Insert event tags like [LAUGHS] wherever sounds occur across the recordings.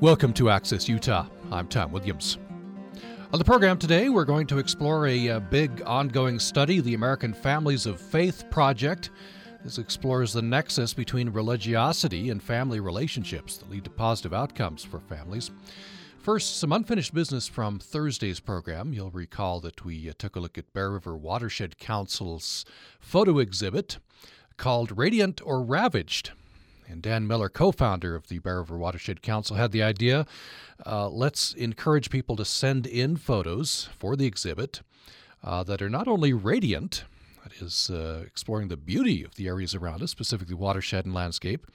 Welcome to Access Utah. I'm Tom Williams. On the program today, we're going to explore a, a, big ongoing study, the American Families of Faith Project. This explores the nexus between religiosity and family relationships that lead to positive outcomes for families. First, some unfinished business from Thursday's program. You'll recall that we uh, took a look at Bear River Watershed Council's photo exhibit called Radiant or Ravaged and Dan Miller, co founder of the Bear River Watershed Council, had the idea uh, let's encourage people to send in photos for the exhibit uh, that are not only radiant, that is, uh, exploring the beauty of the areas around us, specifically watershed and landscape,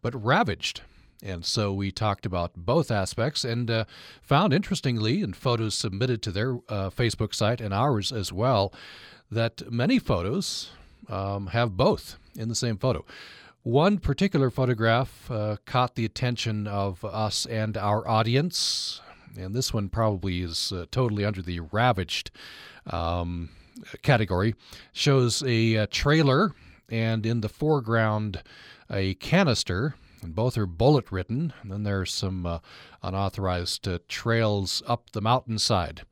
but ravaged. And so we talked about both aspects and uh, found, interestingly, in photos submitted to their uh, Facebook site and ours as well, that many photos um, have both in the same photo. One particular photograph uh, caught the attention of us and our audience, and this one probably is uh, totally under the ravaged um, category. Shows a, a, trailer, and in the foreground, a canister, and both are bullet ridden. And then there's some uh, unauthorized uh, trails up the mountainside.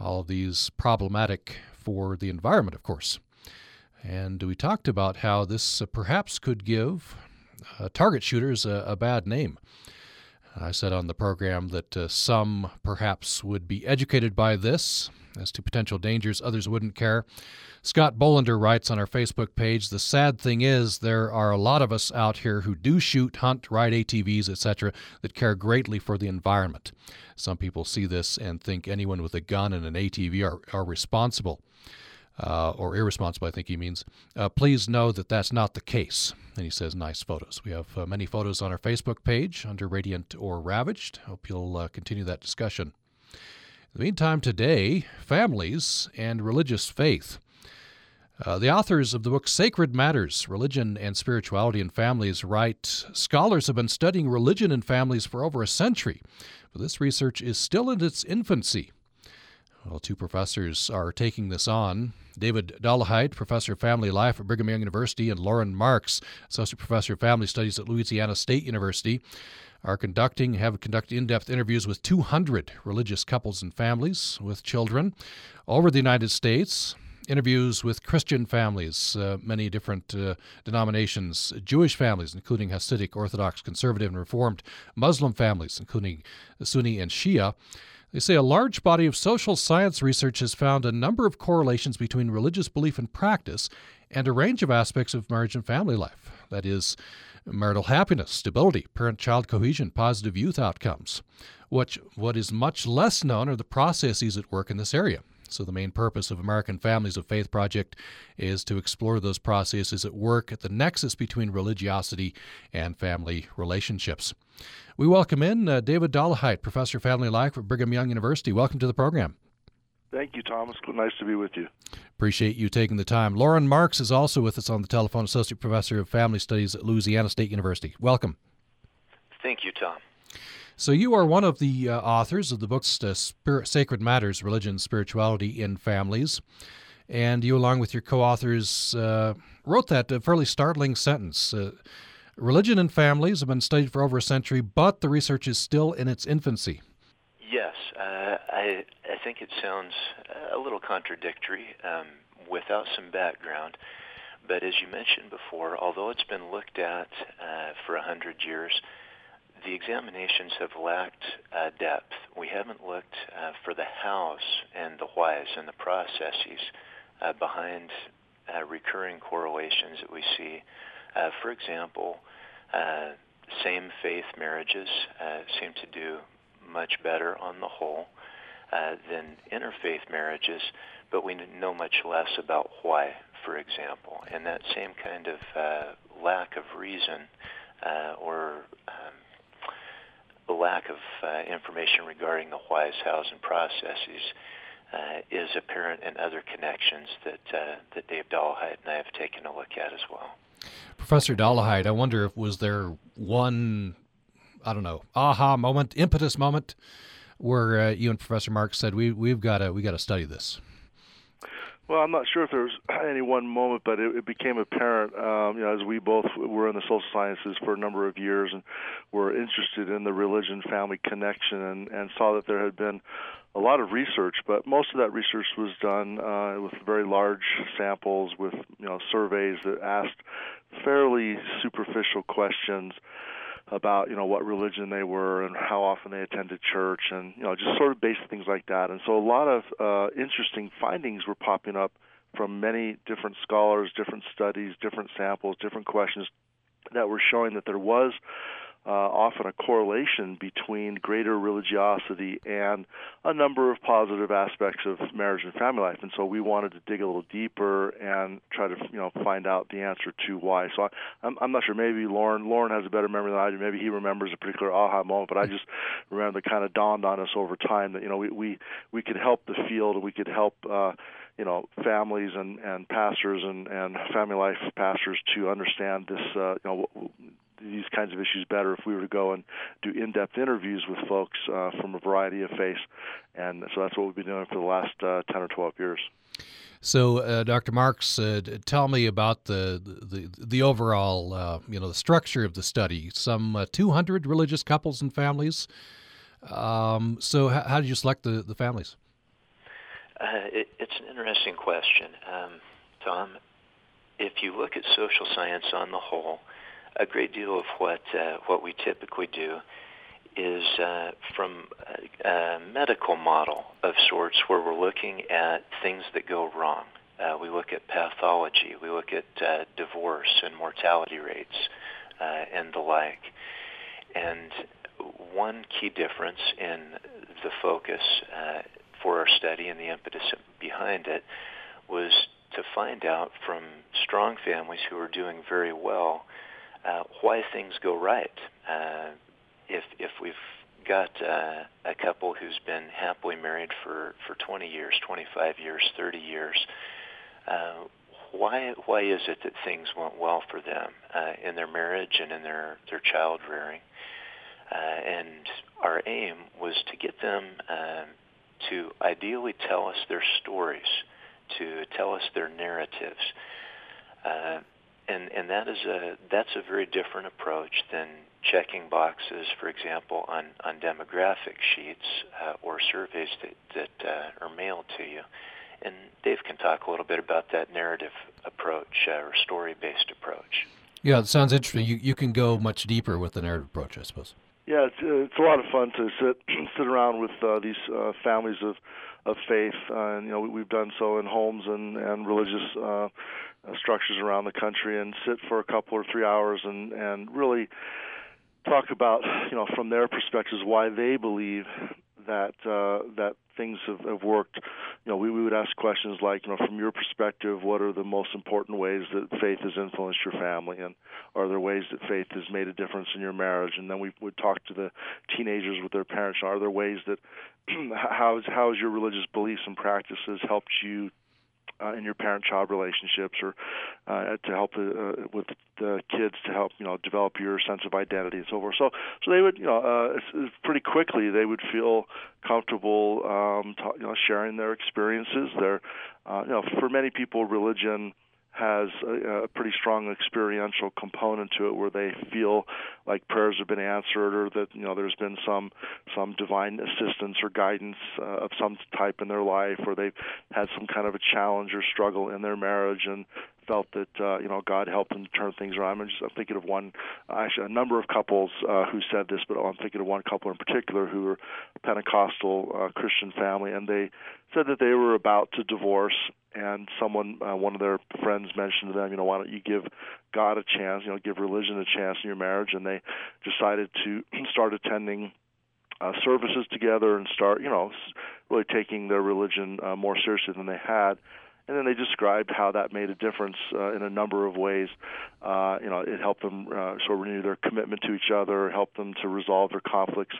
All of these problematic for the environment, of course. And we talked about how this uh, perhaps could give uh, target shooters a, a, bad name. I said on the program that uh, some perhaps would be educated by this as to potential dangers, others wouldn't care. Scott Bolander writes on our Facebook page The sad thing is, there are a lot of us out here who do shoot, hunt, ride ATVs, etc., that care greatly for the environment. Some people see this and think anyone with a gun and an ATV are, are responsible uh, or irresponsible, I think he means. Uh, please know that that's not the case. And he says, nice photos. We have uh, many photos on our Facebook page under Radiant or Ravaged. Hope you'll uh, continue that discussion. In the meantime, today, families and religious faith. Uh, the authors of the book Sacred Matters Religion and Spirituality in Families write Scholars have been studying religion in families for over a century, but this research is still in its infancy. Well, two professors are taking this on. David Dollahite, professor of family life at Brigham Young University, and Loren Marks, associate professor of family studies at Louisiana State University, are conducting have conducted in-depth interviews with 200 religious couples and families with children over the United States. Interviews with Christian families, uh, many different uh, denominations, Jewish families, including Hasidic, Orthodox, Conservative, and Reformed, Muslim families, including Sunni and Shia, they say a large body of social science research has found a number of correlations between religious belief and practice and a range of aspects of marriage and family life. That is, marital happiness, stability, parent child cohesion, positive youth outcomes. What, what is much less known are the processes at work in this area. So, the main purpose of American Families of Faith Project is to explore those processes at work at the nexus between religiosity and family relationships. We welcome in uh, David Dollahite, Professor of Family Life at Brigham Young University. Welcome to the program. Thank you, Thomas. Nice to be with you. Appreciate you taking the time. Loren Marks is also with us on the telephone, Associate Professor of Family Studies at Louisiana State University. Welcome. Thank you, Tom. So, you are one of the uh, authors of the books uh, Sacred Matters Religion, Spirituality in Families. And you, along with your co authors, uh, wrote that fairly startling sentence uh, Religion and families have been studied for over a century, but the research is still in its infancy. Yes, uh, I, I think it sounds a little contradictory um, without some background. But as you mentioned before, although it's been looked at uh, for a hundred years, the examinations have lacked uh, depth. We haven't looked uh, for the hows and the whys and the processes uh, behind uh, recurring correlations that we see. Uh, for example, uh, same faith marriages seem to do much better on the whole than interfaith marriages, but we know much less about why, for example. And that same kind of lack of reason or um, the lack of uh, information regarding the whys, hows, and processes uh, is apparent in other connections that uh, that Dave Dollahite and I have taken a look at as well. Professor Dollahite, I wonder if was there one, I don't know, aha moment, impetus moment, where uh, you and Professor Mark said we we've got to we got to study this. Well, I'm not sure if there was [CLEARS THROAT] any one moment, but it, it became apparent, um, you know, as we both were in the social sciences for a number of years and were interested in the religion-family connection, and, and saw that there had been a lot of research, but most of that research was done uh, with very large samples, with you know surveys that asked fairly superficial questions about you know what religion they were and how often they attended church and you know just sort of basic things like that. And so a lot of uh, interesting findings were popping up from many different scholars, different studies, different samples, different questions that were showing that there was uh, often a correlation between greater religiosity and a number of positive aspects of marriage and family life. And so we wanted to dig a little deeper and try to you know find out the answer to why. So I, I'm, I'm not sure. Maybe Loren Loren has a better memory than I do. Maybe he remembers a particular aha moment. But I just remember that kind of dawned on us over time that you know we we we could help the field. And we could help. Uh, you know families and and pastors and and family life pastors to understand this uh, you know these kinds of issues better if we were to go and do in-depth interviews with folks uh, from a variety of faiths, and so that's what we've been doing for the last uh, 10 or 12 years. So, uh, Dr. Marks, uh, tell me about the the, the overall, uh, you know, the structure of the study. Some uh, 200 religious couples and families. Um, so, how, how, did you select the, the families? It, it's an interesting question, um, Tom. If you look at social science on the whole, a great deal of what uh, what we typically do is uh, from a, a, medical model of sorts, where we're looking at things that go wrong. Uh, we look at pathology, we look at uh, divorce and mortality rates, uh, and the like. And one key difference in the focus uh, for our study and the impetus behind it was to find out from strong families who are doing very well uh, why things go right. Uh, if if we've got uh, a couple who's been happily married for for 20 years, 25 years, 30 years, uh, why why is it that things went well for them uh, in their marriage and in their their child rearing? Uh, and our aim was to get them uh, to ideally tell us their stories, to tell us their narratives. Uh, and and that is a that's a very different approach than checking boxes, for example, on on demographic sheets uh, or surveys that that uh, are mailed to you. And Dave can talk a little bit about that narrative approach uh, or story-based approach. Yeah, it sounds interesting. You you can go much deeper with the narrative approach, I suppose. Yeah, it's uh, it's a lot of fun to sit [CLEARS THROAT] sit around with uh, these uh, families of of faith, uh, and you know we, we've done so in homes and and religious uh, uh, structures around the country and sit for a couple or three hours and and really talk about you know from their perspectives why they believe that uh, that things have, have worked. You know, we, we would ask questions like, you know, from your perspective, what are the most important ways that faith has influenced your family, and are there ways that faith has made a difference in your marriage? And then we would talk to the teenagers with their parents. Are there ways that [CLEARS THROAT] how how has your religious beliefs and practices helped you uh, in your parent-child relationships, or uh, to help uh, with the kids to help you know develop your sense of identity and so forth. So, so they would you know uh, pretty quickly they would feel comfortable um, ta- you know sharing their experiences. Their uh, you know for many people religion has a, a pretty strong experiential component to it where they feel like prayers have been answered or that you know there's been some some divine assistance or guidance uh, of some type in their life or they've had some kind of a challenge or struggle in their marriage and felt that uh, you know God helped them turn things around. I'm just I'm thinking of one, actually a number of couples uh, who said this, but I'm thinking of one couple in particular who were Pentecostal uh, Christian family, and they said that they were about to divorce, and someone, uh, one of their friends, mentioned to them, you know, why don't you give God a chance, you know, give religion a chance in your marriage, and they decided to [CLEARS THROAT] start attending uh, services together and start, you know, really taking their religion uh, more seriously than they had and then they described how that made a difference uh, in a number of ways. Uh, you know, it helped them uh, sort of renew their commitment to each other, helped them to resolve their conflicts.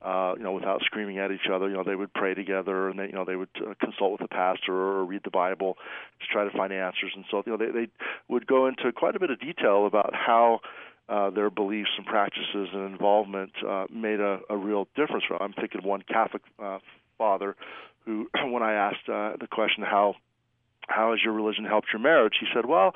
Uh, you know, without screaming at each other. You know, they would pray together, and they, you know, they would uh, consult with the pastor or read the Bible to try to find answers. And so, you know, they, they would go into quite a bit of detail about how. Uh, their beliefs and practices and involvement uh, made a, a real difference. I'm thinking of one Catholic uh, father who, [CLEARS THROAT] when I asked uh, the question how how has your religion helped your marriage? He said, well,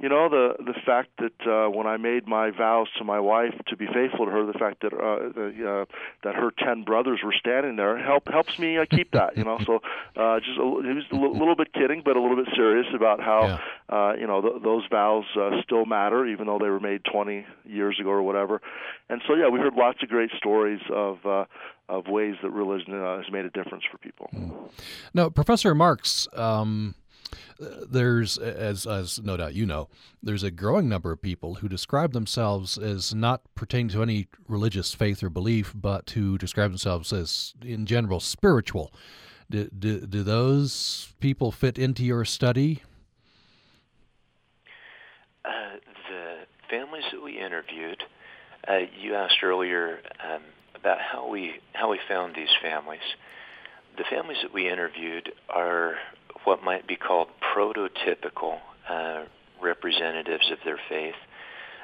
you know the the fact that uh, when I made my vows to my wife to be faithful to her, the fact that uh, the, uh, that her ten brothers were standing there help helps me uh, keep that. You know, so uh, just a, he was a l- little bit kidding, but a little bit serious about how yeah. uh, you know th- those vows uh, still matter, even though they were made 20 years ago or whatever. And so yeah, we heard lots of great stories of. Uh, of ways that religion uh, has made a difference for people. Mm. Now, Professor Marks, um, there's, as, as no doubt you know, there's a growing number of people who describe themselves as not pertaining to any religious faith or belief, but who describe themselves as, in general, spiritual. Do, do, do those people fit into your study? Uh, the families that we interviewed, uh, you asked earlier um, about how we how we found these families. The families that we interviewed are what might be called prototypical uh, representatives of their faith.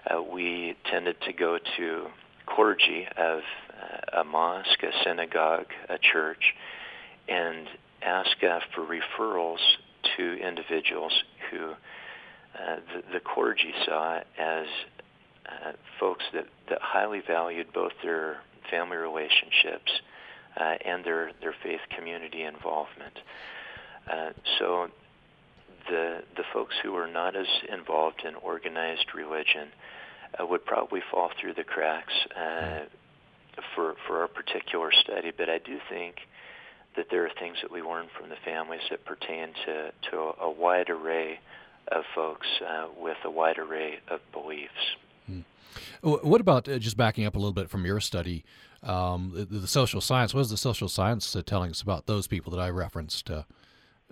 Uh, we tended to go to clergy of uh, a mosque, a synagogue, a church, and ask uh, for referrals to individuals who uh, the, the clergy saw as uh, folks that, that highly valued both their family relationships and their, their faith community involvement. Uh, so the the folks who are not as involved in organized religion uh, would probably fall through the cracks uh, for for our particular study. But I do think that there are things that we learn from the families that pertain to to a, wide array of folks uh, with a wide array of beliefs. Hmm. What about uh, just backing up a little bit from your study? Um, the, the, social science. What is the social science uh, telling us about those people that I referenced?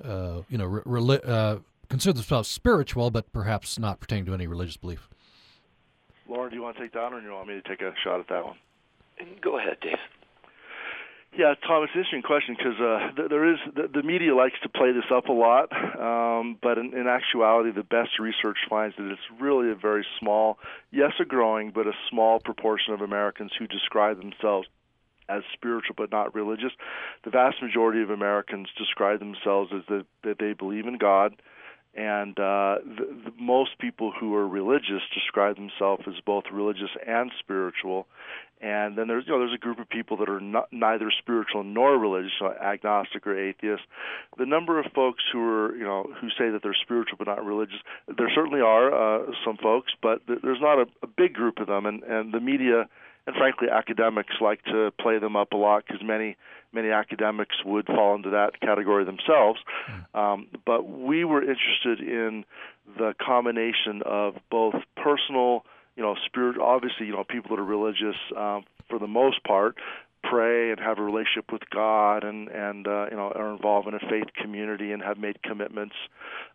Uh, you know, re- uh, consider themselves spiritual, but perhaps not pertaining to any religious belief. Loren, do you want to take that, or do you want me to take a shot at that one? Go ahead, Dave. Yeah, Tom, it's an interesting question because uh, there is the, the, media likes to play this up a lot, um, but in, in actuality, the best research finds that it's really a very small, yes, a growing, but a small proportion of Americans who describe themselves as spiritual but not religious. The vast majority of Americans describe themselves as the, that they believe in God, and uh, the, the, most people who are religious describe themselves as both religious and spiritual. And then there's you know there's a group of people that are not, neither spiritual nor religious, so agnostic or atheist. The number of folks who are you know who say that they're spiritual but not religious, there certainly are uh, some folks, but there's not a, a big group of them, and and the media and frankly, academics like to play them up a lot because many many academics would fall into that category themselves. Hmm. Um, but we were interested in the combination of both personal, you know, spirit. Obviously, you know, people that are religious um, for the most part, pray and have a relationship with God and and uh, you know are involved in a faith community and have made commitments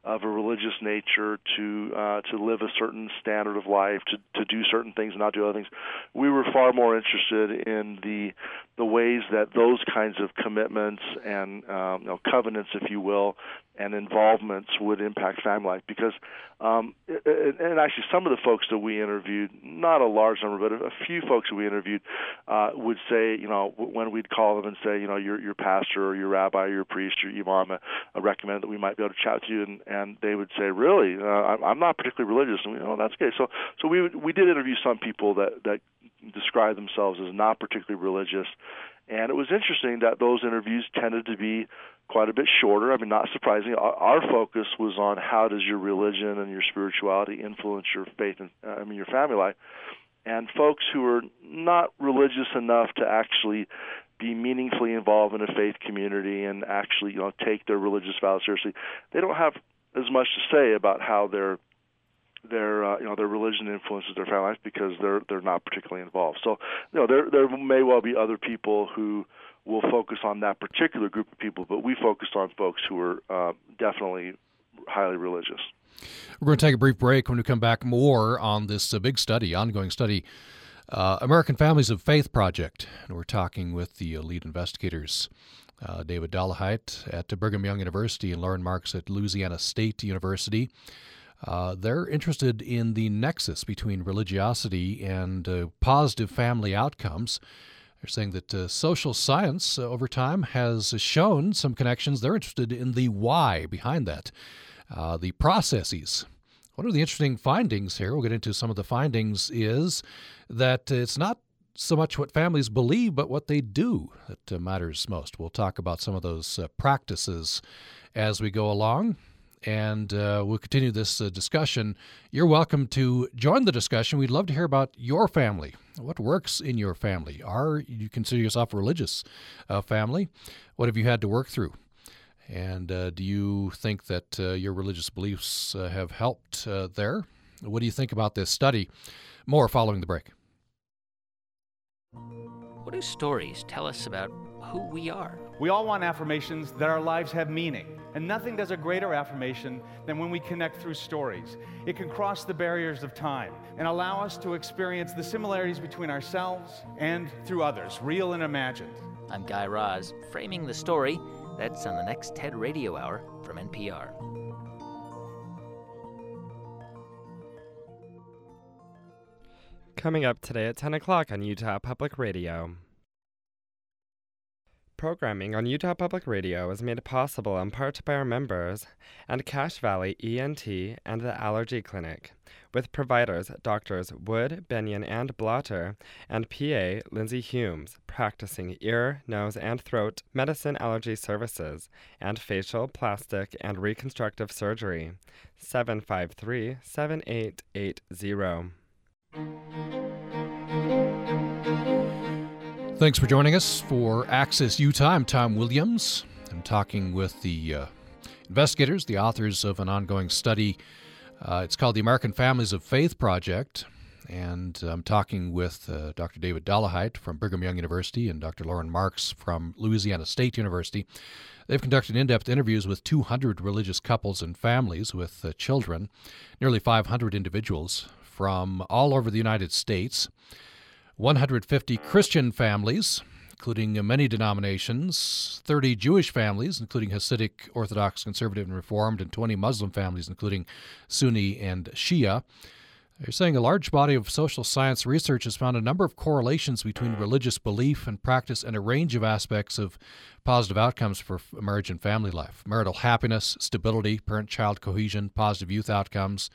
of a religious nature to uh, to live a certain standard of life to to do certain things and not do other things. We were far more interested in the the ways that those kinds of commitments and um, you know, covenants, if you will, and involvements would impact family life because um, and actually some of the folks that we interviewed not a large number but a few folks that we interviewed uh, would say you know when we'd call them and say you know your your pastor or your rabbi or your priest or imam uh, recommend that we might be able to chat to you and and they would say really? Uh, I'm not particularly religious. And we oh that's okay. So so we we did interview some people that that describe themselves as not particularly religious and it was interesting that those interviews tended to be quite a bit shorter. I mean, not surprising. Our, our focus was on how does your religion and your spirituality influence your faith and uh, I mean your family life. And folks who are not religious enough to actually be meaningfully involved in a faith community and actually you know take their religious vows seriously, they don't have as much to say about how their their uh, you know their religion influences their family life because they're they're not particularly involved. So you know there there may well be other people who will focus on that particular group of people, but we focused on folks who are uh, definitely highly religious. We're going to take a brief break. When we come back, more on this uh, big study, ongoing study, uh, American Families of Faith Project. And we're talking with the lead investigators, uh, David Dollahite at Brigham Young University and Loren Marks at Louisiana State University. Uh, they're interested in the nexus between religiosity and uh, positive family outcomes. They're saying that uh, social science uh, over time has shown some connections. They're interested in the why behind that. uh, the processes. One of the interesting findings here, we'll get into some of the findings, is that it's not so much what families believe, but what they do that matters most. We'll talk about some of those practices as we go along and uh, we'll continue this uh, discussion. You're welcome to join the discussion. We'd love to hear about your family. What works in your family? Are you consider yourself a religious uh, family? What have you had to work through? And uh, do you think that uh, your religious beliefs uh, have helped there? What do you think about this study? More following the break. What do stories tell us about who we are? We all want affirmations that our lives have meaning. And nothing does a greater affirmation than when we connect through stories. It can cross the barriers of time and allow us to experience the similarities between ourselves and through others, real and imagined. I'm Guy Raz, framing the story. That's on the next TED Radio Hour from NPR. Coming up today at 10 o'clock on Utah Public Radio. Programming on Utah Public Radio is made possible in part by our members and Cache Valley ENT and the Allergy Clinic, with providers Doctors Wood, Benyon, and Blotter, and PA Lindsay Humes, practicing ear, nose, and throat medicine allergy services, and facial, plastic, and reconstructive surgery. 753 7880. Thanks for joining us for Access Utah. I'm Tom Williams. I'm talking with the uh, investigators, the authors of an ongoing study. Uh, it's called the American Families of Faith Project. And I'm talking with uh, Dr. David Dollahite from Brigham Young University and Dr. Loren Marks from Louisiana State University. They've conducted in depth interviews with 200 religious couples and families with uh, children, nearly 500 individuals from all over the United States. 150 Christian families, including many denominations, 30 Jewish families, including Hasidic, Orthodox, Conservative, and Reformed, and 20 Muslim families, including Sunni and Shia. They're saying a large body of social science research has found a number of correlations between religious belief and practice and a range of aspects of positive outcomes for marriage and family life marital happiness, stability, parent child cohesion, positive youth outcomes,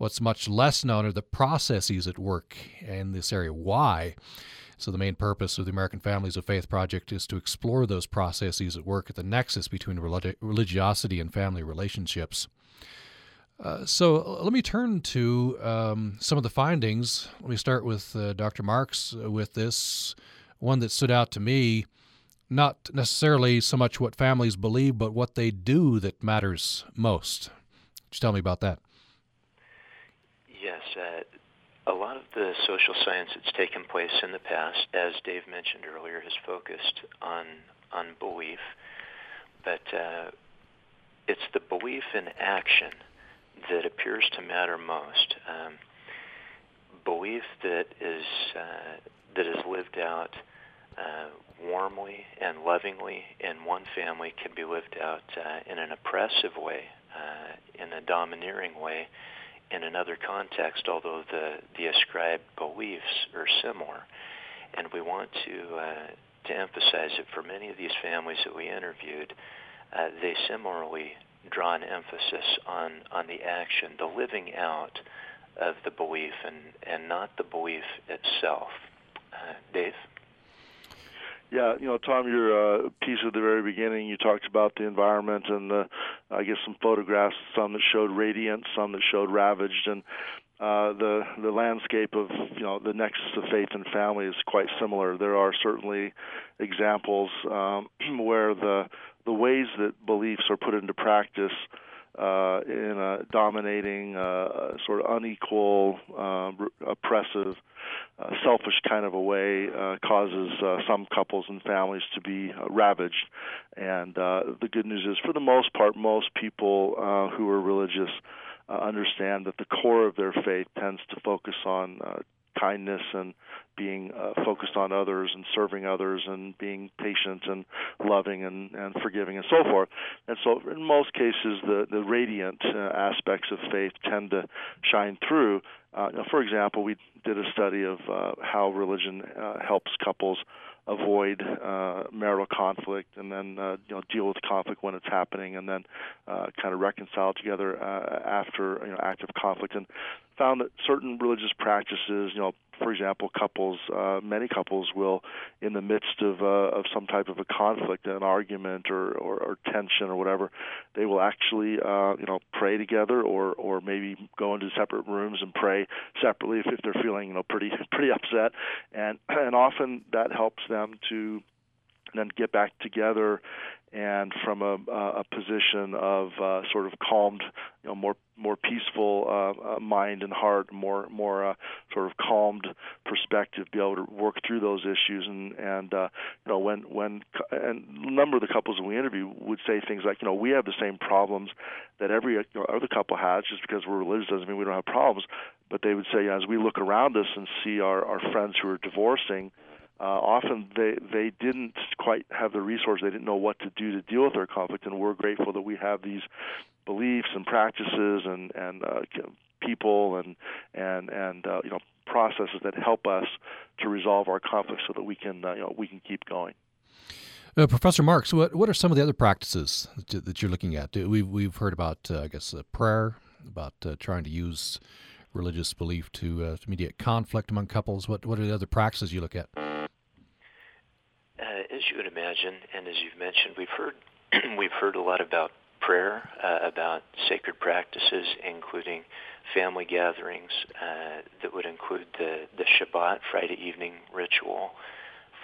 What's much less known are the processes at work in this area. Why? So, the main purpose of the American Families of Faith Project is to explore those processes at work at the nexus between religi- religiosity and family relationships. Uh, so, uh, let me turn to um, some of the findings. Let me start with uh, Dr. Marks uh, with this one that stood out to me. Not necessarily so much what families believe, but what they do that matters most. Just tell me about that. Yes, uh, a lot of the social science that's taken place in the past, as Dave mentioned earlier, has focused on on belief, but uh, it's the belief in action that appears to matter most. Um, belief that is uh, that is lived out uh, warmly and lovingly in one family can be lived out uh, in an oppressive way, uh, in a domineering way in another context, although the, the ascribed beliefs are similar. And we want to, uh, to emphasize that for many of these families that we interviewed, uh, they similarly draw an emphasis on, on the action, the living out of the belief and, and not the belief itself. Uh, Dave? Yeah, you know, Tom, your uh, piece at the very beginning, you talked about the environment and the, I guess some photographs, some that showed radiant, some that showed ravaged, and uh, the the landscape of you know the nexus of faith and family is quite similar. There are certainly examples um, [CLEARS THROAT] where the the ways that beliefs are put into practice uh, in a dominating, uh, sort of unequal, uh, oppressive uh, selfish kind of a way uh, causes uh, some couples and families to be uh, ravaged. And uh, the good news is, for the most part, most people uh, who are religious uh, understand that the core of their faith tends to focus on uh, kindness and being uh, focused on others and serving others and being patient and loving and, and forgiving and so forth. And so, in most cases, the the radiant uh, aspects of faith tend to shine through. Uh, you know, for example, we did a study of uh, how religion uh, helps couples avoid uh, marital conflict and then uh, you know deal with conflict when it's happening and then uh, kind of reconcile together uh, after you know active conflict and found that certain religious practices you know for example, couples, uh, many couples will, in the midst of uh, of some type of a conflict, an argument or, or, or tension or whatever, they will actually, uh, you know, pray together or or maybe go into separate rooms and pray separately if, if they're feeling, you know, pretty [LAUGHS] pretty upset, and [CLEARS THROAT] and often that helps them to then get back together and from a, a position of uh, sort of calmed, you know, more more peaceful uh, uh, mind and heart, more more uh, sort of calmed perspective, be able to work through those issues. And and uh, you know when when and a number of the couples that we interview would say things like, you know, we have the same problems that every you know, other couple has. Just because we're religious doesn't mean we don't have problems. But they would say, as we look around us and see our our friends who are divorcing uh, often they they didn't quite have the resource. They didn't know what to do to deal with their conflict, and we're grateful that we have these beliefs and practices and and uh, people and and and uh, you know processes that help us to resolve our conflicts so that we can uh, you know we can keep going. Uh, Professor Marks, what what are some of the other practices that you're looking at? We've we've heard about uh, I guess uh, prayer, about uh, trying to use religious belief to, to mediate conflict among couples. What what are the other practices you look at? As you would imagine, and as you've mentioned, we've heard [CLEARS THROAT] we've heard a lot about prayer, uh, about sacred practices, including family gatherings uh, that would include the the Shabbat Friday evening ritual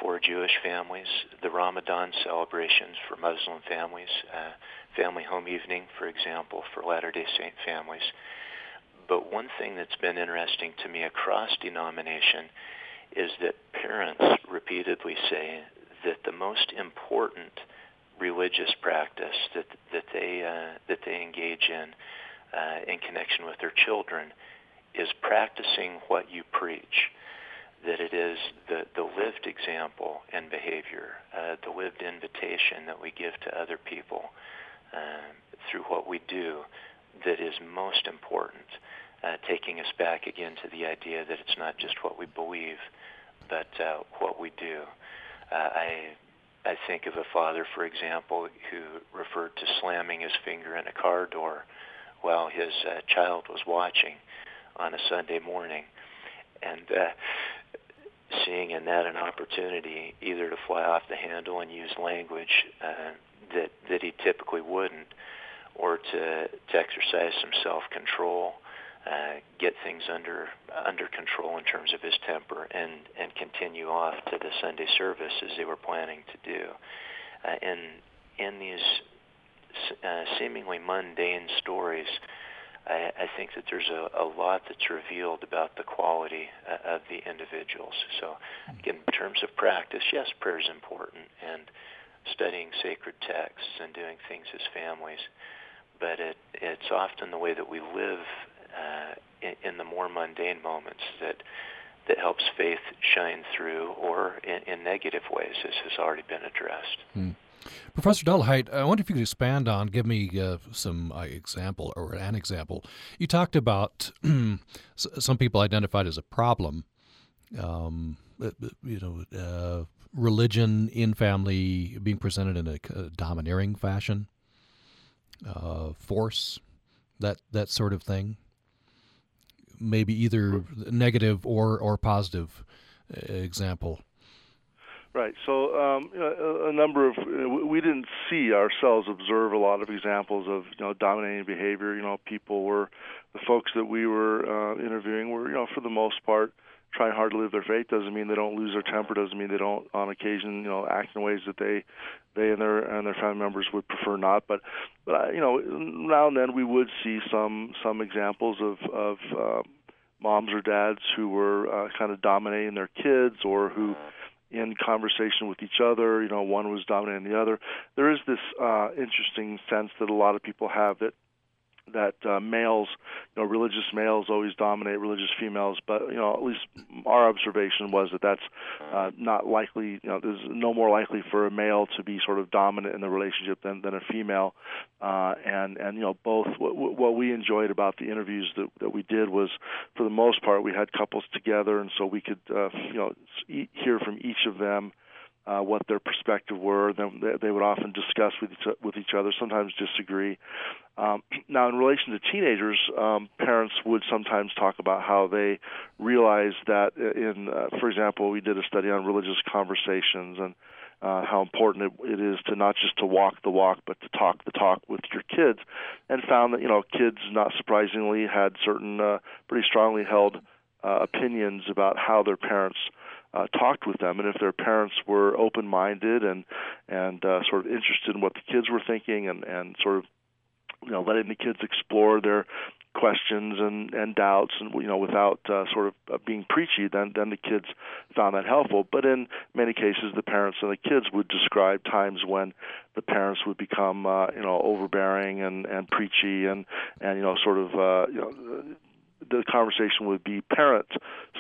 for Jewish families, the Ramadan celebrations for Muslim families, uh, family home evening, for example, for Latter-day Saint families. But one thing that's been interesting to me across denomination is that parents repeatedly say that the most important religious practice that that they uh, that they engage in uh, in connection with their children is practicing what you preach. That it is the, the lived example and behavior, uh, the lived invitation that we give to other people uh, through what we do that is most important. Uh, taking us back again to the idea that it's not just what we believe, but uh, what we do. Uh, I I think of a father, for example, who referred to slamming his finger in a car door while his uh, child was watching on a Sunday morning, and uh, seeing in that an opportunity either to fly off the handle and use language uh, that that he typically wouldn't, or to to exercise some self-control uh, get things under under control in terms of his temper and and continue off to the Sunday service as they were planning to do. Uh, in in these uh, seemingly mundane stories, I, I think that there's a, a lot that's revealed about the quality uh, of the individuals. So, again, in terms of practice, yes, prayer is important, and studying sacred texts and doing things as families. But it, it's often the way that we live uh, in, in, the more mundane moments that that helps faith shine through, or in, in negative ways, as has already been addressed. Hmm. Professor Dollahite, I wonder if you could expand on, give me uh, some uh, example or an example. You talked about [CLEARS THROAT] some people identified as a problem. Um, uh, uh, you know, uh, religion in family being presented in a, a domineering fashion, uh, force, that that sort of thing maybe either negative or or positive uh, example. Right. So um, a, a number of we didn't see ourselves observe a lot of examples of you know dominating behavior. You know, people were the folks that we were uh, interviewing were you know for the most part trying hard to live their faith doesn't mean they don't lose their temper doesn't mean they don't on occasion you know act in ways that they they and their and their family members would prefer not. But but uh, you know now and then we would see some some examples of of uh, moms or dads who were uh, kind of dominating their kids or who in conversation with each other you know one was dominating the other. There is this uh interesting sense that a lot of people have that that uh, males, you know, religious males always dominate religious females, but you know, at least our observation was that that's uh, not likely. You know, there's no more likely for a male to be sort of dominant in the relationship than than a female, uh, and and you know, both what, what we enjoyed about the interviews that that we did was, for the most part, we had couples together, and so we could uh, you know hear from each of them uh, what their perspective were. Then they, would often discuss with each, with each other, sometimes disagree. Um, [CLEARS THROAT] now, in relation to teenagers, um, parents would sometimes talk about how they realized that, in, uh, for example, we did a study on religious conversations and uh, how important it, it is to not just to walk the walk, but to talk the talk with your kids, and found that you know kids, not surprisingly, had certain uh, pretty strongly held uh, opinions about how their parents uh, talked with them, and if their parents were open-minded and and uh, sort of interested in what the kids were thinking, and and sort of you know letting the kids explore their questions and and doubts and you know without uh, sort of uh, being preachy then then the kids found that helpful. But in many cases the parents and the kids would describe times when the parents would become uh, you know overbearing and and preachy and and you know sort of uh, you know the conversation would be parent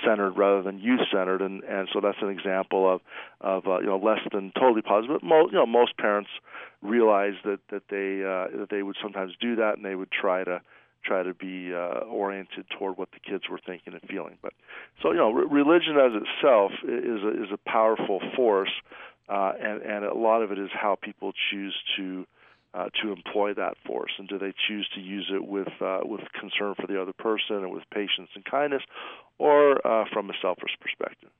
centered rather than youth centered and and so that's an example of of uh, you know less than totally positive but mo- you know most parents realize that that they uh, that they would sometimes do that and they would try to try to be uh, oriented toward what the kids were thinking and feeling. But so you know re- religion as itself is a, is a powerful force uh, and and a lot of it is how people choose to uh, to employ that force, and do they choose to use it with uh, with concern for the other person and with patience and kindness, or uh, from a selfish perspective?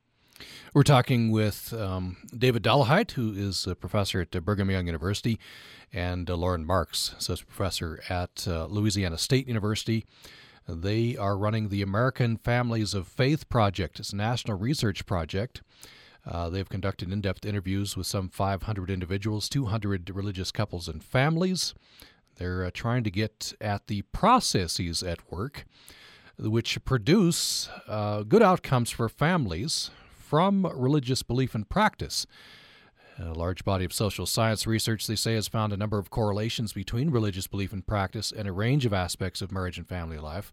We're talking with um, David Dollahite, who is a professor at Brigham Young University, and uh, Loren Marks, associate professor at uh, Louisiana State University. They are running the American Families of Faith Project. It's a national research project uh, they've conducted in depth interviews with some 500 individuals, 200 religious couples and families. They're uh, trying to get at the processes at work which produce uh, good outcomes for families from religious belief and practice. A large body of social science research, they say, has found a number of correlations between religious belief and practice and a range of aspects of marriage and family life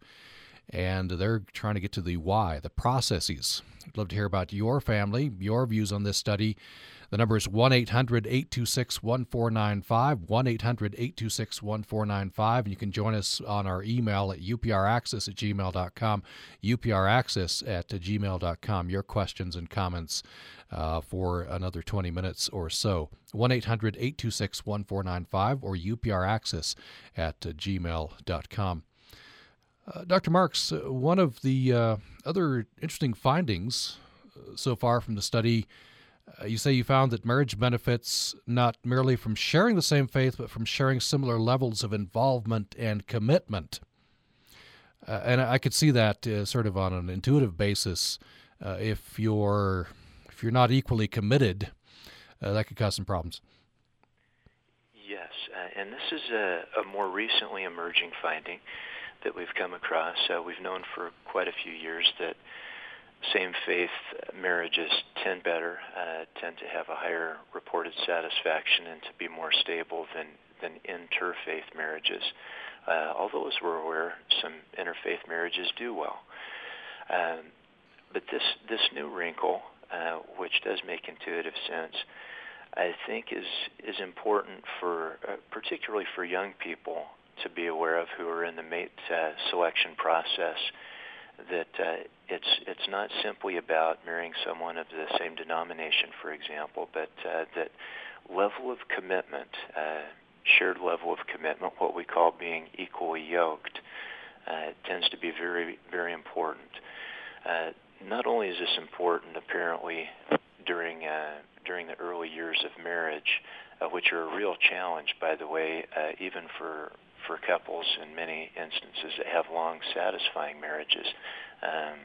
and they're trying to get to the why, the processes. I'd love to hear about your family, your views on this study. The number is 1 800 826 1495, 1 800 826 1495. And you can join us on our email at upraccess at gmail.com, upraccess at gmail.com. Your questions and comments uh, for another 20 minutes or so. 1 800 826 1495 or upraccess at gmail.com. Uh, Dr. Marks, uh, one of the uh, other interesting findings uh, so far from the study, uh, you say you found that marriage benefits not merely from sharing the same faith, but from sharing similar levels of involvement and commitment. And I could see that sort of on an intuitive basis. if you're if you're not equally committed, that could cause some problems. Yes, and this is a, a more recently emerging finding that we've come across. Uh, we've known for quite a few years that same-faith marriages tend better, uh, tend to have a higher reported satisfaction and to be more stable than, than interfaith marriages. Uh, although, as we're aware, some interfaith marriages do well. Um, but this, this new wrinkle, uh, which does make intuitive sense, I think is, is important for, uh, particularly for young people to be aware of who are in the mate uh, selection process. That uh, it's it's not simply about marrying someone of the same denomination, for example, but uh, that level of commitment, uh, shared level of commitment, what we call being equally yoked, uh, tends to be very very important. Uh, not only is this important, apparently, during uh, during the early years of marriage, uh, which are a real challenge, by the way, uh, even for for couples in many instances that have long, satisfying marriages. Um,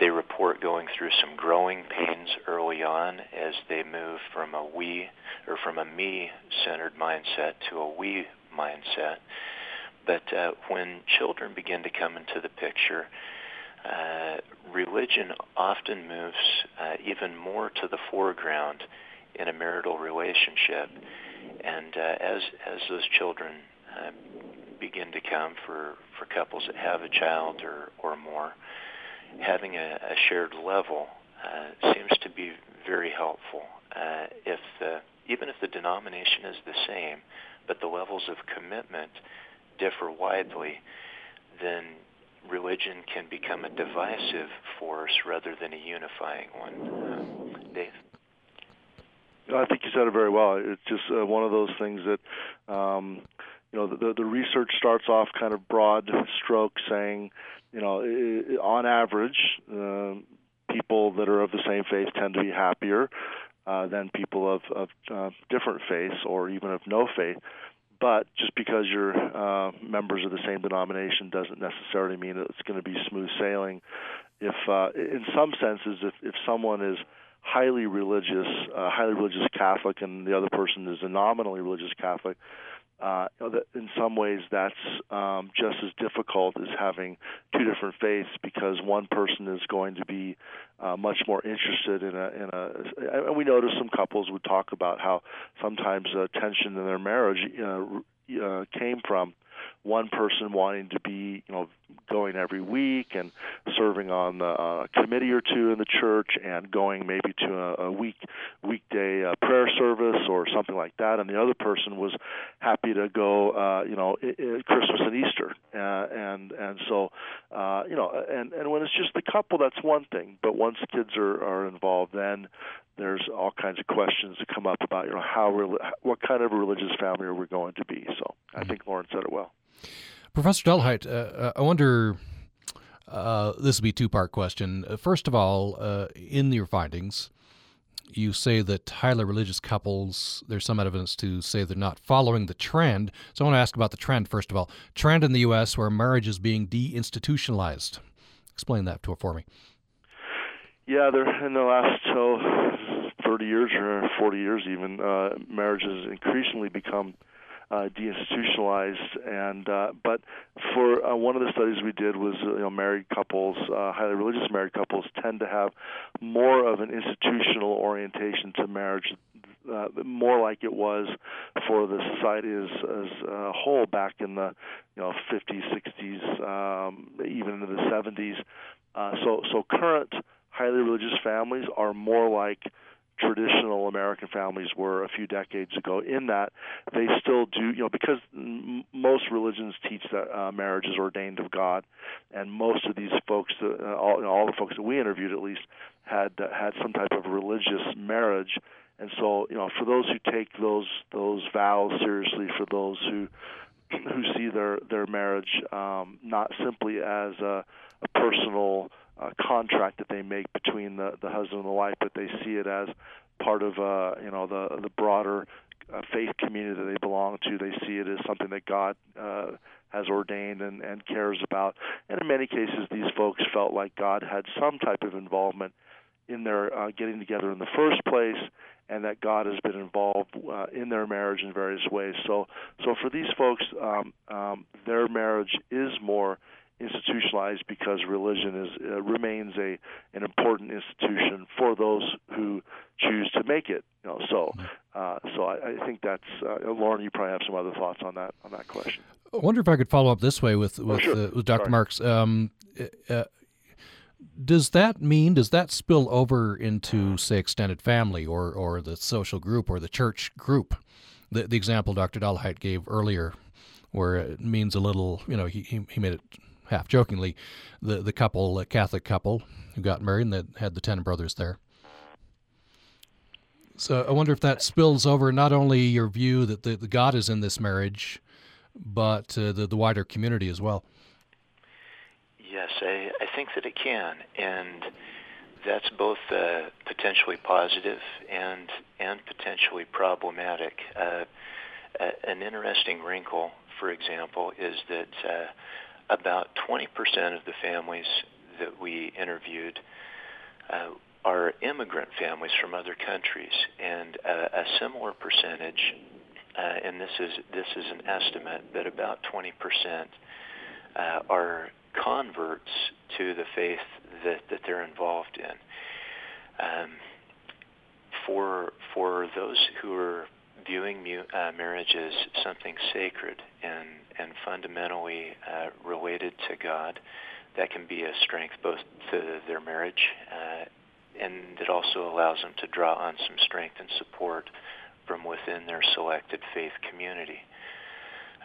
they report going through some growing pains early on as they move from a we or from a me-centered mindset to a we mindset. But uh, when children begin to come into the picture, uh, religion often moves uh, even more to the foreground in a marital relationship. And uh, as as those children uh, begin to come for, for couples that have a child or, or more, having a, a shared level uh, seems to be very helpful. Uh, if the, even if the denomination is the same, but the levels of commitment differ widely, then religion can become a divisive force rather than a unifying one. Uh, Dave? I think you said it very well. It's just uh, one of those things that, um, you know, the, the research starts off kind of broad stroke saying, you know, on average, uh, people that are of the same faith tend to be happier uh, than people of, of uh, different faiths or even of no faith. But just because you're uh, members of the same denomination doesn't necessarily mean that it's going to be smooth sailing. If, uh, in some senses, if, if someone is highly religious, uh, highly religious Catholic, and the other person is a nominally religious Catholic, uh, in some ways that's um, just as difficult as having two different faiths because one person is going to be uh, much more interested in a in a and we notice some couples would talk about how sometimes uh, tension in their marriage uh, uh, came from one person wanting to be, you know, going every week and serving on a committee or two in the church and going maybe to a, a week weekday uh, prayer service or something like that, and the other person was happy to go, uh, you know, I- I Christmas and Easter, uh, and and so, uh, you know, and and when it's just the couple, that's one thing, but once kids are are involved, then there's all kinds of questions that come up about you know how what kind of a religious family are we going to be. So I think Loren said it well. Professor Dollahite, uh, uh, I wonder. Uh, this will be a two-part question. Uh, first of all, uh, in your findings, you say that highly religious couples, there's some evidence to say they're not following the trend. So I want to ask about the trend, first of all. Trend in the U.S. where marriage is being deinstitutionalized. Explain that to for me. Yeah, there in the last oh, 30 years or 40 years even, uh, marriage has increasingly become uh, deinstitutionalized. And uh, but for uh, one of the studies we did was uh, you know married couples, uh, highly religious married couples, tend to have more of an institutional orientation to marriage. Uh, more like it was for the society as, as a whole back in the you know 50s, 60s, um, even into the 70s. Uh, so so current highly religious families are more like traditional American families were a few decades ago. In that they still do, you know, because m- most religions teach that uh, marriage is ordained of God, and most of these folks, uh, all, you know, all the folks that we interviewed at least, had uh, had some type of religious marriage. And so, you know, for those who take those those vows seriously, for those who who see their their marriage um, not simply as a, a personal uh, contract that they make between the the husband and the wife, but they see it as part of uh, you know the the broader uh, faith community that they belong to. They see it as something that God uh, has ordained and, and cares about. And in many cases, these folks felt like God had some type of involvement in their uh, getting together in the first place, and that God has been involved uh, in their marriage in various ways. So, so for these folks, um, um, their marriage is more institutionalized because religion is uh, remains a an important institution for those who choose to make it. You know, so uh, so I, I think that's uh, Loren. You probably have some other thoughts on that on that question. I wonder if I could follow up this way with Oh, with, sure. uh, with Dr. Sorry. Marks. Um, uh, does that mean does that spill over into say extended family or or the social group or the church group? The the example Dr. Dollahite gave earlier, where it means a little, you know, he he, he made it half jokingly, the the couple, a Catholic couple who got married and that had the ten brothers there. So I wonder if that spills over not only your view that the, the God is in this marriage, but uh, the the wider community as well. Yes, I, I think that it can, and that's both uh, potentially positive and and potentially problematic. Uh, an interesting wrinkle, for example, is that uh, about 20% of the families that we interviewed uh, are immigrant families from other countries, and a, a similar percentage, uh, and this is this is an estimate, but about 20% uh, are converts to the faith that, that they're involved in. Um, for for those who are viewing mu- uh, marriage as something sacred and and fundamentally uh, related to God, that can be a strength both to their marriage, uh, and it also allows them to draw on some strength and support from within their selected faith community,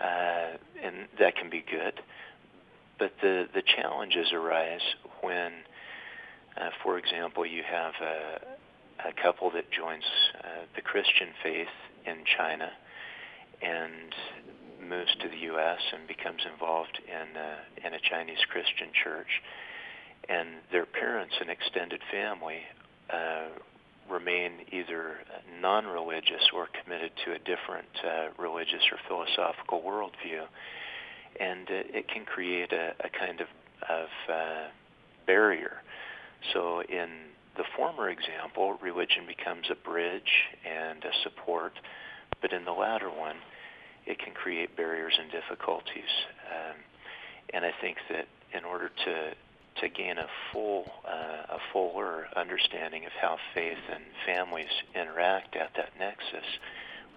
uh, and that can be good. But the the challenges arise when, uh, for example, you have a, a couple that joins uh, the Christian faith in China and moves to the U.S. and becomes involved in uh, in a Chinese Christian church, and their parents and extended family uh, remain either non-religious or committed to a different uh, religious or philosophical worldview, and uh, it can create a, a kind of of uh, barrier. So in the former example, religion becomes a bridge and a support, but in the latter one, it can create barriers and difficulties. Um, and I think that in order to to gain a full uh, a fuller understanding of how faith and families interact at that nexus,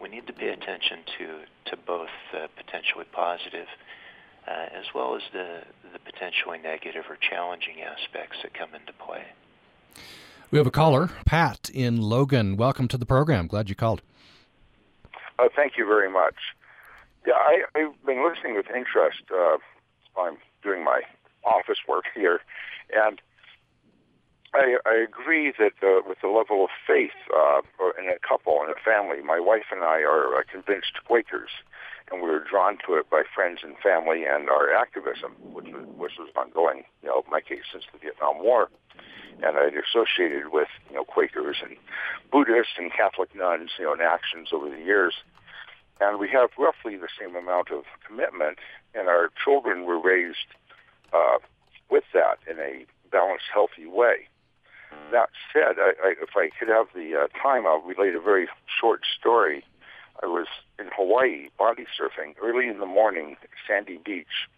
we need to pay attention to to both the potentially positive uh, as well as the the potentially negative or challenging aspects that come into play. We have a caller, Pat in Logan. Welcome to the program. Glad you called. Uh, thank you very much. Yeah, I, I've been listening with interest. Uh, I'm doing my office work [LAUGHS] here, and I, I agree that uh, with the level of faith uh, in a couple and a family, my wife and I are uh, convinced Quakers, and we were drawn to it by friends and family and our activism, which was, which was ongoing, you know, my case since the Vietnam War and I'd associated with you know Quakers and Buddhists and Catholic nuns, you know, in actions over the years. And we have roughly the same amount of commitment, and our children were raised uh, with that in a balanced, healthy way. That said, I, I, if I could have the uh, time, I'll relate a very short story. I was in Hawaii body surfing early in the morning at Sandy Beach,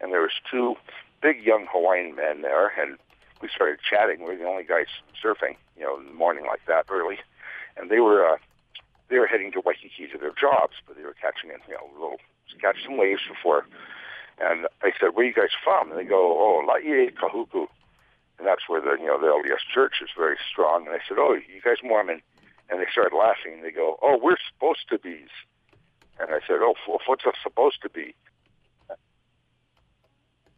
and there was two big young Hawaiian men there, and we started chatting. We were the only guys surfing, you know, in the morning like that early, and they were uh, they were heading to Waikiki to their jobs, but they were catching you know little catch some waves before. And I said, "Where are you guys from?" And they go, "Oh, Laie Kahuku," and that's where the you know the LDS Church is very strong. And I said, "Oh, you guys Mormon?" And they started laughing. And they go, "Oh, we're supposed to be." And I said, "Oh, what's it supposed to be?"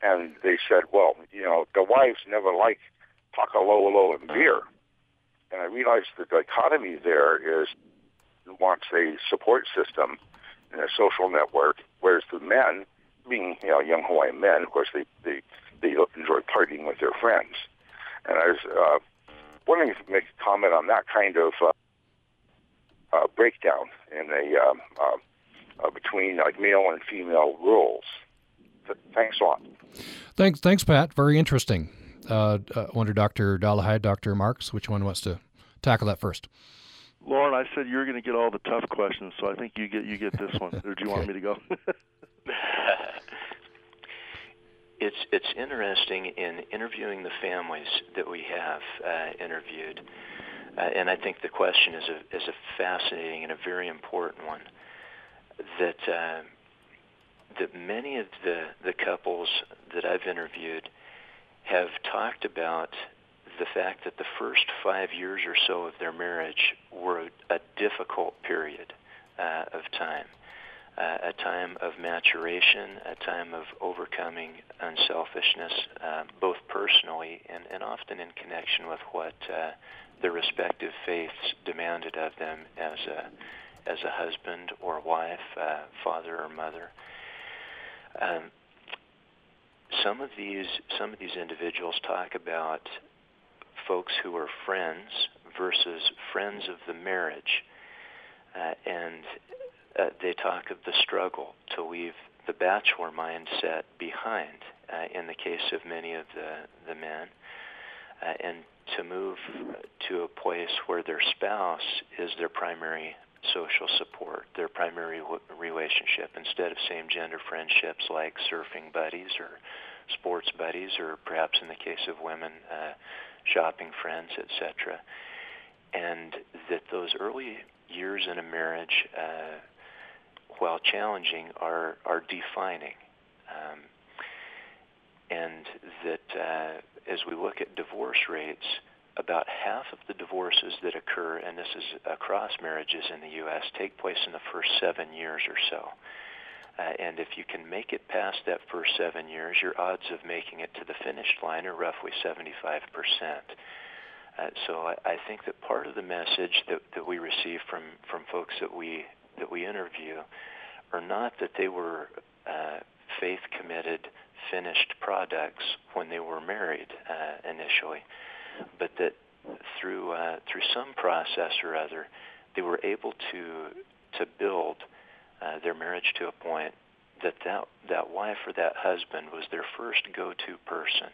and they said, well, you know, the wives never like pakalolo and beer. And I realized the dichotomy there is wants a support system and a social network, whereas the men, being you know young Hawaiian men, of course they they they enjoy partying with their friends. And I was uh, wondering if you could make a comment on that kind of uh, uh, breakdown in a uh, uh, between like male and female roles. Thanks a lot. Thanks, thanks, Pat. Very interesting. Uh, I uh, wonder, Dr. Dollahite, Dr. Marks, which one wants to tackle that first? Loren, I said you're going to get all the tough questions, so I think you get you get this one. [LAUGHS] or do you want me to go? [LAUGHS] it's it's interesting in interviewing the families that we have uh, interviewed, uh, and I think the question is a is a fascinating and a very important one. That uh, that many of the, the couples that I've interviewed have talked about the fact that the first five years or so of their marriage were a, difficult period uh, of time, uh, a time of maturation, a time of overcoming unselfishness, uh, both personally and, and often in connection with what uh, their respective faiths demanded of them as a as a husband or wife, uh, father or mother. Um, some of these some of these individuals talk about folks who are friends versus friends of the marriage, uh, and uh, they talk of the struggle to leave the bachelor mindset behind. Uh, in the case of many of the the men, uh, and to move to a place where their spouse is their primary social support, their primary relationship, instead of same-gender friendships like surfing buddies or sports buddies, or perhaps in the case of women, uh, shopping friends, etc. And that those early years in a marriage, uh, while challenging, are are defining, um, and that uh, as we look at divorce rates, about half of the divorces that occur, and this is across marriages in the U.S., take place in the first seven years or so. Uh, and if you can make it past that first seven years, your odds of making it to the finish line are roughly 75 percent. Uh, so I, I think that part of the message that, that we receive from, from folks that we that we interview are not that they were uh, faith committed finished products when they were married uh, initially, but that through uh, through some process or other, they were able to to build uh, their marriage to a point that, that that wife or that husband was their first go-to person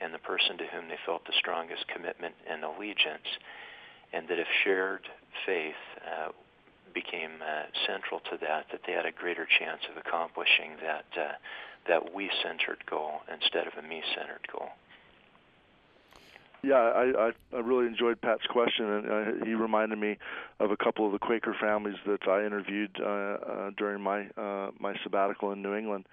and the person to whom they felt the strongest commitment and allegiance, and that if shared faith uh, became uh, central to that, that they had a greater chance of accomplishing that uh, that we-centered goal instead of a me-centered goal. Yeah, I, I I really enjoyed Pat's question, and uh, he reminded me of a couple of the Quaker families that I interviewed uh, uh, during my uh, my sabbatical in New England,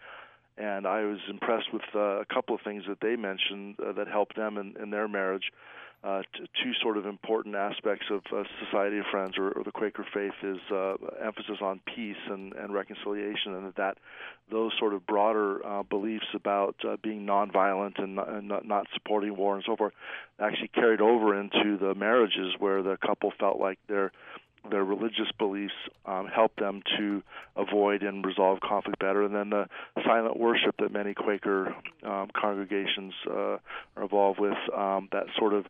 and I was impressed with uh, a couple of things that they mentioned uh, that helped them in, in their marriage. uh, t- two sort of important aspects of uh, Society of Friends or, or the Quaker faith is uh, emphasis on peace and, and reconciliation, and that, that those sort of broader uh, beliefs about uh, being nonviolent and, and not, not supporting war and so forth actually carried over into the marriages where the couple felt like their their religious beliefs um, help them to avoid and resolve conflict better. And then the silent worship that many Quaker um, congregations uh, are involved with, um, that sort of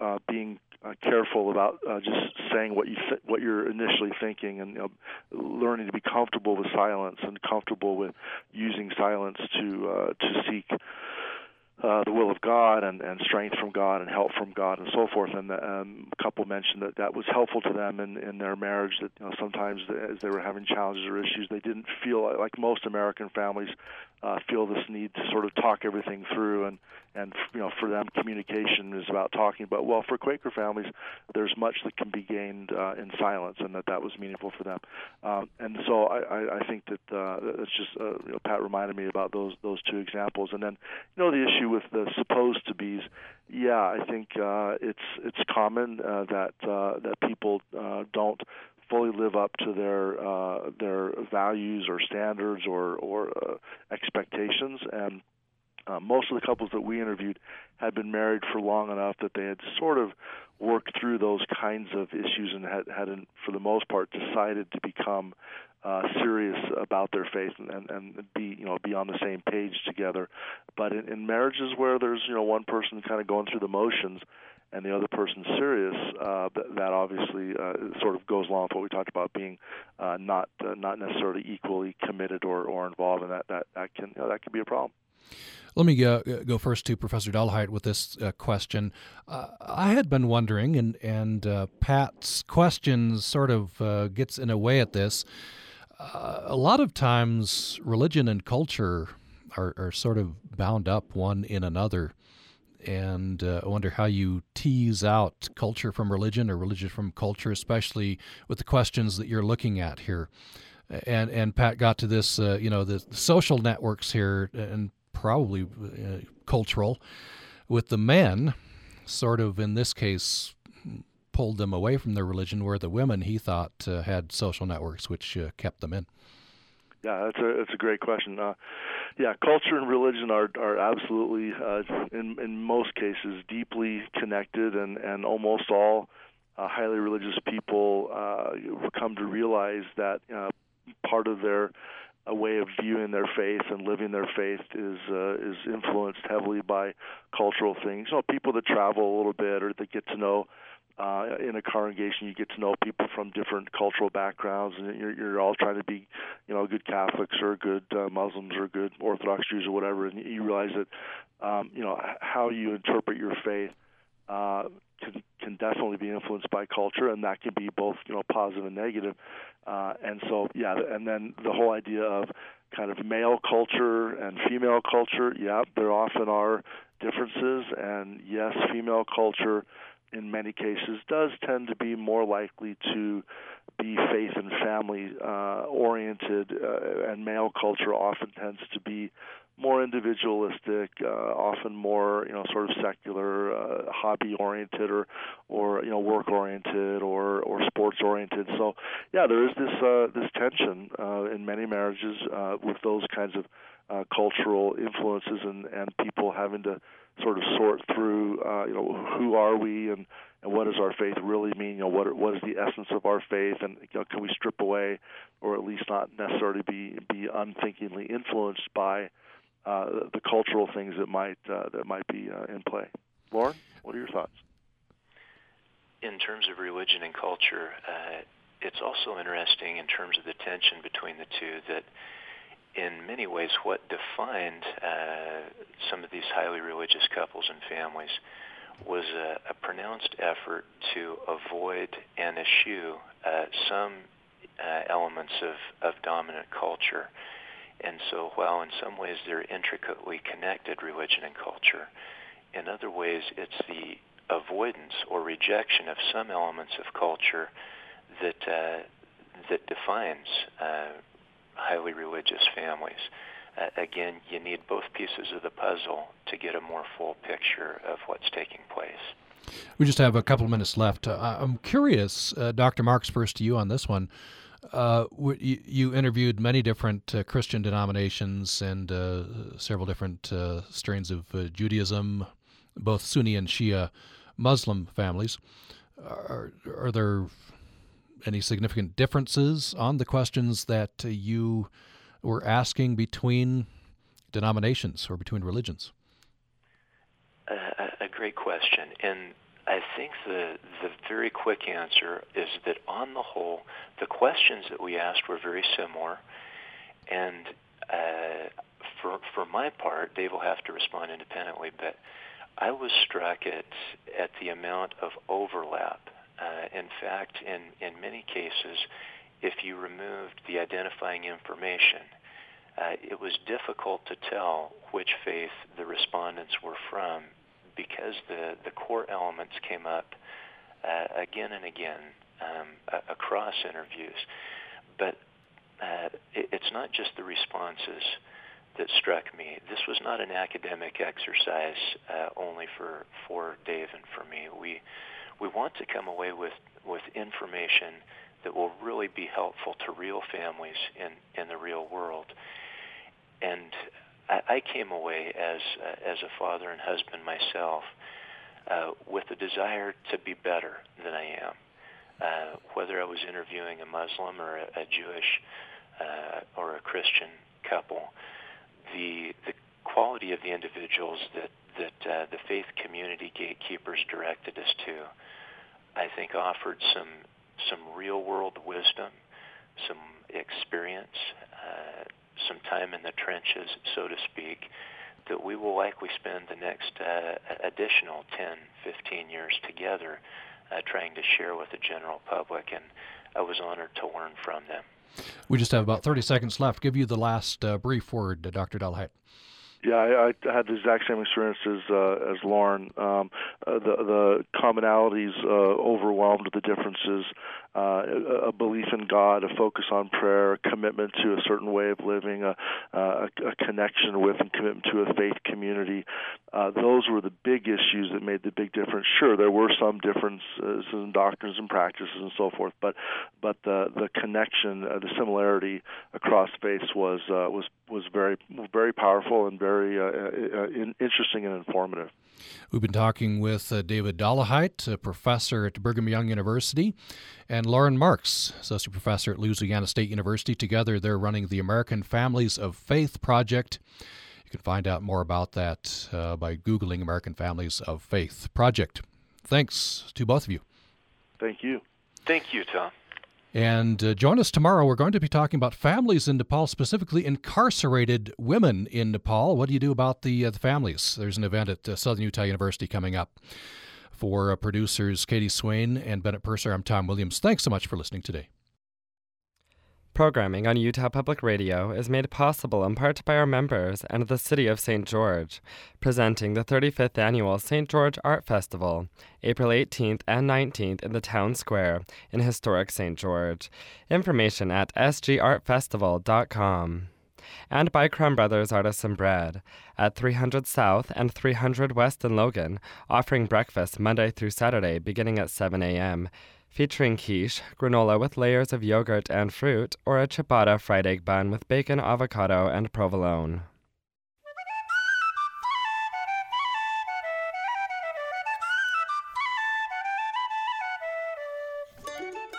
uh, being uh, careful about uh, just saying what you th- what you're initially thinking, and you know, learning to be comfortable with silence and comfortable with using silence to uh, to seek uh, the will of God and, and strength from God and help from God and so forth. And the um, couple mentioned that that was helpful to them in, in their marriage. That you know, sometimes as they were having challenges or issues, they didn't feel like most American families uh, feel this need to sort of talk everything through and and you know for them communication is about talking. But well for Quaker families there's much that can be gained uh, in silence and that that was meaningful for them. Um, and so I, I, think that uh, that's just uh, you know, Pat reminded me about those those two examples. And then you know the issue with the supposed to be's yeah I think uh, it's it's common uh, that uh, that people uh, don't live up to their uh, their values or standards or or uh, expectations. And uh, most of the couples that we interviewed had been married for long enough that they had sort of worked through those kinds of issues and had, had for the most part, decided to become uh, serious about their faith and, and, and be you know be on the same page together. But in, in marriages where there's you know one person kind of going through the motions, and the other person's serious, uh, that, obviously uh, sort of goes along with what we talked about being uh, not uh, not necessarily equally committed or, or involved, and that that that can you know, that can be a problem. Let me uh, go first to Professor Dollahite with this uh, question. Uh, I had been wondering, and and uh, Pat's question sort of uh, gets in a way at this. Uh, a lot of times, religion and culture are, are sort of bound up one in another and uh, I wonder how you tease out culture from religion or religion from culture, especially with the questions that you're looking at here. And and Pat got to this, uh, you know, the social networks here, and probably uh, cultural, with the men, sort of in this case, pulled them away from their religion, where the women he thought uh, had social networks which uh, kept them in. Yeah, that's a that's a great question. Uh, yeah, culture and religion are are absolutely uh, in in most cases deeply connected, and and almost all uh, highly religious people uh, come to realize that uh, part of their a way of viewing their faith and living their faith is uh, is influenced heavily by cultural things. You know, people that travel a little bit or that get to know uh, in a congregation, you get to know people from different cultural backgrounds, and you're, you're all trying to be, you know, good Catholics or good uh, Muslims or good Orthodox Jews or whatever, and you realize that, um, you know, how you interpret your faith uh, can can definitely be influenced by culture, and that can be both, you know, positive and negative. Uh, and so, yeah, and then the whole idea of kind of male culture and female culture, yeah, there often are differences, and yes, female culture in many cases does tend to be more likely to be faith and family uh, oriented, uh, and male culture often tends to be more individualistic, uh, often more you know sort of secular, uh, hobby oriented, or or you know work oriented, or or sports oriented. So yeah, there is this uh, this tension uh, in many marriages uh, with those kinds of uh, cultural influences and and people having to sort of sort through uh, you know who are we and and what does our faith really mean? You know, what what is the essence of our faith, and you know, can we strip away, or at least not necessarily be be unthinkingly influenced by uh, the cultural things that might uh, that might be uh, in play. Loren, what are your thoughts? In terms of religion and culture, uh, it's also interesting in terms of the tension between the two that in many ways what defined uh, some of these highly religious couples and families was a, a pronounced effort to avoid and eschew uh, some uh, elements of, of dominant culture. And so while in some ways they're intricately connected, religion and culture, in other ways it's the avoidance or rejection of some elements of culture that, uh, that defines uh, highly religious families. Uh, again, you need both pieces of the puzzle to get a more full picture of what's taking place. We just have a couple minutes left. Uh, I'm curious, uh, Dr. Marks, first to you on this one. Uh, you, you, interviewed many different uh, Christian denominations and uh, several different strains of Judaism, both Sunni and Shia Muslim families. Are, are there any significant differences on the questions that you were asking between denominations or between religions? a great question. And I think the the very quick answer is that on the whole, the questions that we asked were very similar, and uh, for for my part, Dave will have to respond independently, but I was struck at at the amount of overlap. Uh, in fact, in in many cases, if you removed the identifying information, uh, it was difficult to tell which faith the respondents were from because the, the core elements came up uh, again and again um, across interviews. But uh, it, it's not just the responses that struck me. This was not an academic exercise uh, only for, for Dave and for me. We, we want to come away with, with information that will really be helpful to real families in, in the real world. And I, I came away as uh, as a father and husband myself uh, with a desire to be better than I am. Uh, whether I was interviewing a Muslim or a, a Jewish uh, or a Christian couple, the the quality of the individuals that that uh, the faith community gatekeepers directed us to, I think offered some some real world wisdom, some experience, uh, some time in the trenches, so to speak, that we will likely spend the next uh, additional 10, 15 years together uh, trying to share with the general public. And I was honored to learn from them. We just have about 30 seconds left. Give you the last uh, brief word, Dr. Dollahite. Yeah, I, I had the exact same experience as uh, as Loren. Um, uh, the the commonalities uh, overwhelmed the differences. Uh, a belief in God, a focus on prayer, a commitment to a certain way of living, a, a, a connection with and commitment to a faith community. Uh, those were the big issues that made the big difference. Sure, there were some differences in doctrines and practices and so forth, but but the the connection, uh, the similarity across faiths was uh, was was very very powerful and very uh, uh, in, interesting and informative. We've been talking with uh, David Dollahite, a professor at Brigham Young University, and Loren Marks, associate professor at Louisiana State University. Together, they're running the American Families of Faith Project. You can find out more about that uh, by Googling American Families of Faith Project. Thanks to both of you. Thank you. Thank you, Tom. And uh, join us tomorrow. We're going to be talking about families in Nepal, specifically incarcerated women in Nepal. What do you do about the, uh, the families? There's an event at uh, Southern Utah University coming up. For uh, producers Katie Swain and Bennett Purser, I'm Tom Williams. Thanks so much for listening today. Programming on Utah Public Radio is made possible in part by our members and the City of St. George, presenting the 35th Annual St. George Art Festival, April 18th and 19th in the Town Square in historic St. George. Information at sgartfestival.com. And by Crumb Brothers Artisan Bread at 300 South and 300 West in Logan, offering breakfast Monday through Saturday beginning at 7 a.m featuring quiche, granola with layers of yogurt and fruit, or a ciabatta fried egg bun with bacon, avocado, and provolone.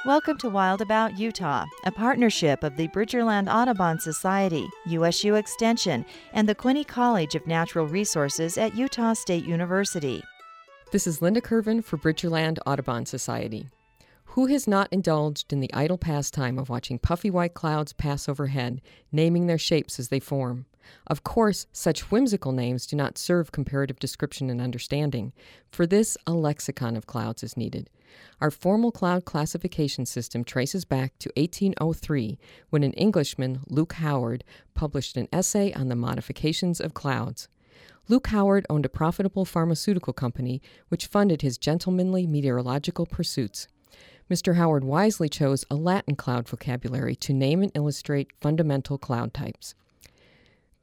Welcome to Wild About Utah, a partnership of the Bridgerland Audubon Society, USU Extension, and the Quinney College of Natural Resources at Utah State University. This is Linda Kervin for Bridgerland Audubon Society. Who has not indulged in the idle pastime of watching puffy white clouds pass overhead, naming their shapes as they form? Of course, such whimsical names do not serve comparative description and understanding. For this, a lexicon of clouds is needed. Our formal cloud classification system traces back to 1803 when an Englishman, Luke Howard, published an essay on the modifications of clouds. Luke Howard owned a profitable pharmaceutical company which funded his gentlemanly meteorological pursuits. Mr. Howard wisely chose a Latin cloud vocabulary to name and illustrate fundamental cloud types.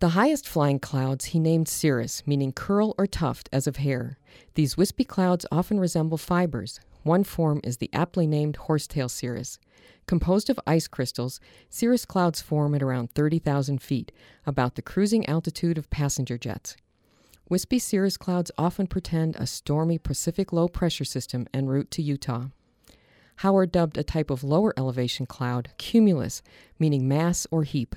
The highest flying clouds he named cirrus, meaning curl or tuft as of hair. These wispy clouds often resemble fibers. One form is the aptly named horsetail cirrus. Composed of ice crystals, cirrus clouds form at around 30,000 feet, about the cruising altitude of passenger jets. Wispy cirrus clouds often portend a stormy Pacific low pressure system en route to Utah. Howard dubbed a type of lower elevation cloud cumulus, meaning mass or heap.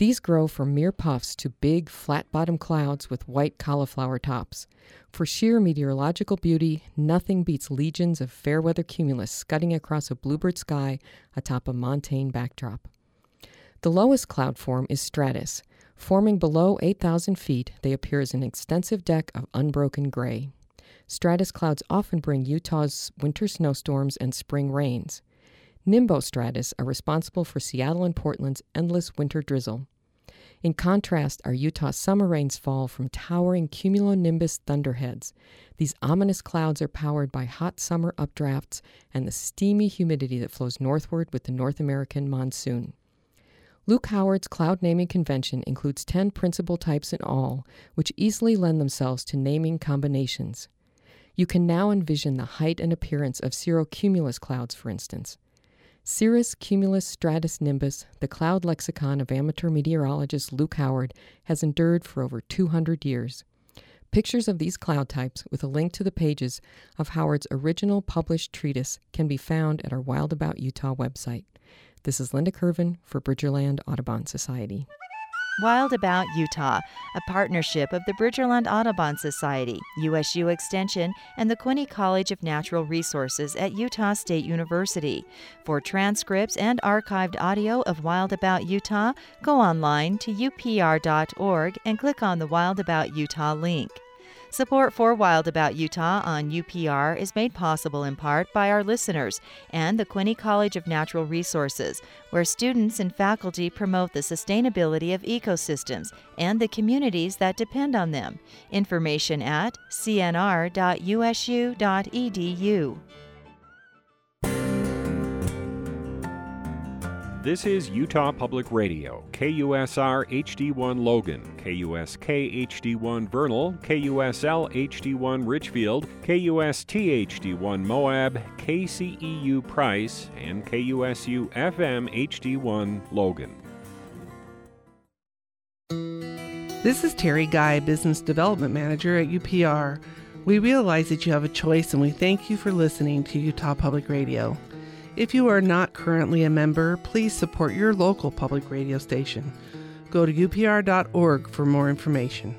These grow from mere puffs to big, flat bottomed clouds with white cauliflower tops. For sheer meteorological beauty, nothing beats legions of fair weather cumulus scudding across a bluebird sky atop a montane backdrop. The lowest cloud form is stratus. Forming below 8,000 feet, they appear as an extensive deck of unbroken gray. Stratus clouds often bring Utah's winter snowstorms and spring rains. Nimbostratus are responsible for Seattle and Portland's endless winter drizzle. In contrast, our Utah summer rains fall from towering cumulonimbus thunderheads. These ominous clouds are powered by hot summer updrafts and the steamy humidity that flows northward with the North American monsoon. Luke Howard's cloud naming convention includes 10 principal types in all, which easily lend themselves to naming combinations. You can now envision the height and appearance of cirrocumulus clouds, for instance. Cirrus cumulus stratus nimbus, the cloud lexicon of amateur meteorologist Luke Howard, has endured for over 200 years. Pictures of these cloud types, with a link to the pages of Howard's original published treatise, can be found at our Wild About Utah website. This is Linda Kervin for Bridgerland Audubon Society. Wild About Utah, a partnership of the Bridgerland Audubon Society, USU Extension, and the Quinney College of Natural Resources at Utah State University. For transcripts and archived audio of Wild About Utah, go online to upr.org and click on the Wild About Utah link. Support for Wild About Utah on UPR is made possible in part by our listeners and the Quinney College of Natural Resources, where students and faculty promote the sustainability of ecosystems and the communities that depend on them. Information at cnr.usu.edu. This is Utah Public Radio, KUSR HD1 Logan, KUSK HD1 Vernal, KUSL HD1 Richfield, KUST HD1 Moab, KCEU Price, and KUSU FM HD1 Logan. This is Terry Guy, Business Development Manager at UPR. We realize that you have a choice and we thank you for listening to Utah Public Radio. If you are not currently a member, please support your local public radio station. Go to upr.org for more information.